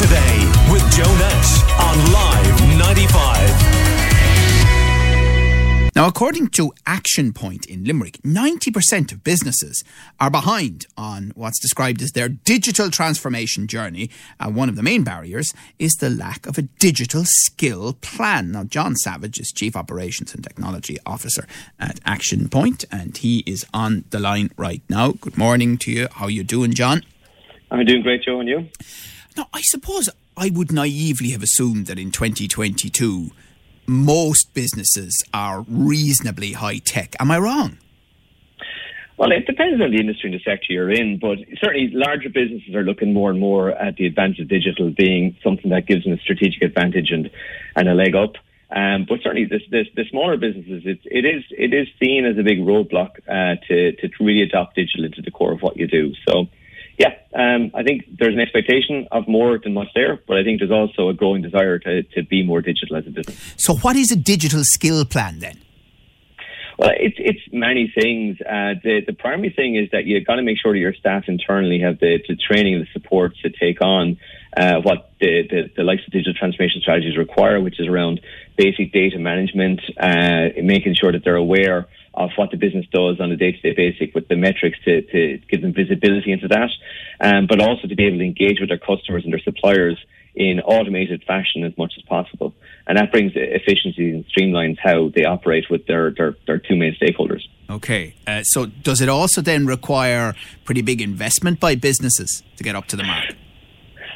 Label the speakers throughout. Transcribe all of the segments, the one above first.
Speaker 1: Today with Joe Nash on Live 95.
Speaker 2: Now, according to Action Point in Limerick, 90% of businesses are behind on what's described as their digital transformation journey. Uh, one of the main barriers is the lack of a digital skill plan. Now, John Savage is Chief Operations and Technology Officer at Action Point, and he is on the line right now. Good morning to you. How are you doing, John?
Speaker 3: I'm doing great, Joe, and you?
Speaker 2: Now, I suppose I would naively have assumed that in 2022, most businesses are reasonably high tech. Am I wrong?
Speaker 3: Well, it depends on the industry and the sector you're in, but certainly larger businesses are looking more and more at the advantage of digital being something that gives them a strategic advantage and, and a leg up. Um, but certainly, this, this, the smaller businesses, it, it is it is seen as a big roadblock uh, to to really adopt digital into the core of what you do. So, um, I think there's an expectation of more than what's there, but I think there's also a growing desire to, to be more digital as a business.
Speaker 2: So, what is a digital skill plan then?
Speaker 3: Well, it's it's many things. Uh, the the primary thing is that you've got to make sure that your staff internally have the, the training and the support to take on uh, what the, the, the likes of digital transformation strategies require, which is around basic data management, uh, making sure that they're aware of what the business does on a day-to-day basis with the metrics to, to give them visibility into that, um, but also to be able to engage with their customers and their suppliers in automated fashion as much as possible. And that brings efficiency and streamlines how they operate with their, their, their two main stakeholders.
Speaker 2: Okay. Uh, so, does it also then require pretty big investment by businesses to get up to the mark?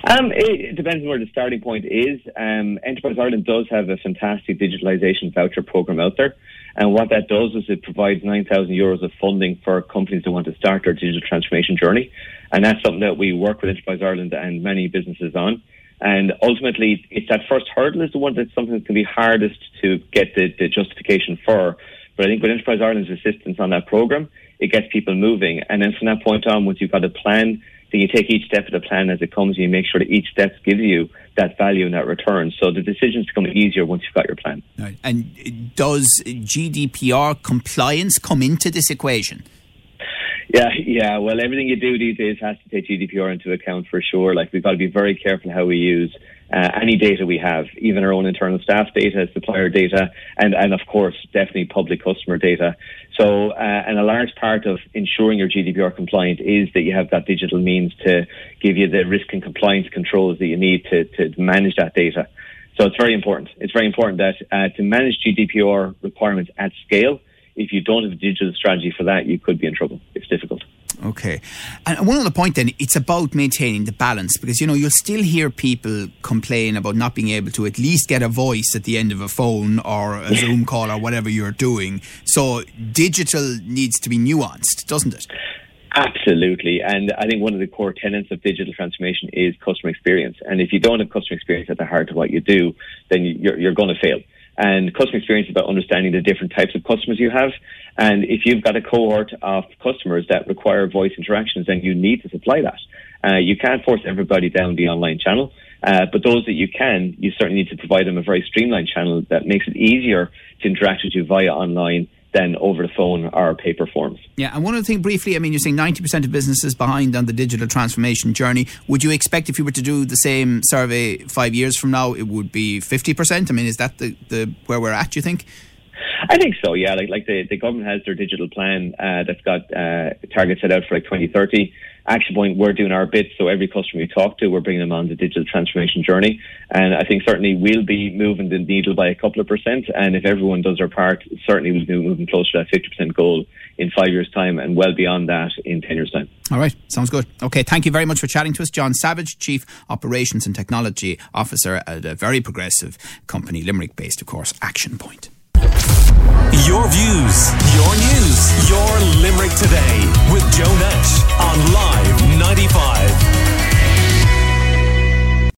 Speaker 3: Um, it depends on where the starting point is. Um, Enterprise Ireland does have a fantastic digitalisation voucher program out there. And what that does is it provides 9,000 euros of funding for companies that want to start their digital transformation journey. And that's something that we work with Enterprise Ireland and many businesses on. And ultimately, it's that first hurdle is the one that's something that can be hardest to get the, the justification for. But I think with Enterprise Ireland's assistance on that program, it gets people moving. And then from that point on, once you've got a plan, then you take each step of the plan as it comes and you make sure that each step gives you that value and that return. So the decisions become easier once you've got your plan.
Speaker 2: Right. And does GDPR compliance come into this equation?
Speaker 3: Yeah, yeah. Well, everything you do these days has to take GDPR into account for sure. Like we've got to be very careful how we use uh, any data we have, even our own internal staff data, supplier data, and, and of course, definitely public customer data. So, uh, and a large part of ensuring you're GDPR compliant is that you have that digital means to give you the risk and compliance controls that you need to, to manage that data. So it's very important. It's very important that uh, to manage GDPR requirements at scale, if you don't have a digital strategy for that, you could be in trouble. It's difficult.
Speaker 2: Okay. And one other point then, it's about maintaining the balance because, you know, you'll still hear people complain about not being able to at least get a voice at the end of a phone or a Zoom call or whatever you're doing. So digital needs to be nuanced, doesn't it?
Speaker 3: Absolutely. And I think one of the core tenets of digital transformation is customer experience. And if you don't have customer experience at the heart of what you do, then you're, you're going to fail. And customer experience is about understanding the different types of customers you have. And if you've got a cohort of customers that require voice interactions, then you need to supply that. Uh, you can't force everybody down the online channel. Uh, but those that you can, you certainly need to provide them a very streamlined channel that makes it easier to interact with you via online than over the phone or paper forms.
Speaker 2: Yeah, and one other thing briefly, I mean, you're saying 90% of businesses behind on the digital transformation journey. Would you expect if you were to do the same survey five years from now, it would be 50%? I mean, is that the, the where we're at, you think?
Speaker 3: I think so, yeah. Like, like the, the government has their digital plan uh, that's got uh, targets set out for like 2030. Action Point, we're doing our bit. So every customer we talk to, we're bringing them on the digital transformation journey. And I think certainly we'll be moving the needle by a couple of percent. And if everyone does their part, certainly we'll be moving closer to that 50% goal in five years' time and well beyond that in 10 years' time.
Speaker 2: All right. Sounds good. Okay. Thank you very much for chatting to us. John Savage, Chief Operations and Technology Officer at a very progressive company, Limerick based, of course, Action Point.
Speaker 1: Your views, your news, your Limerick today with Joe Nash on Live 95.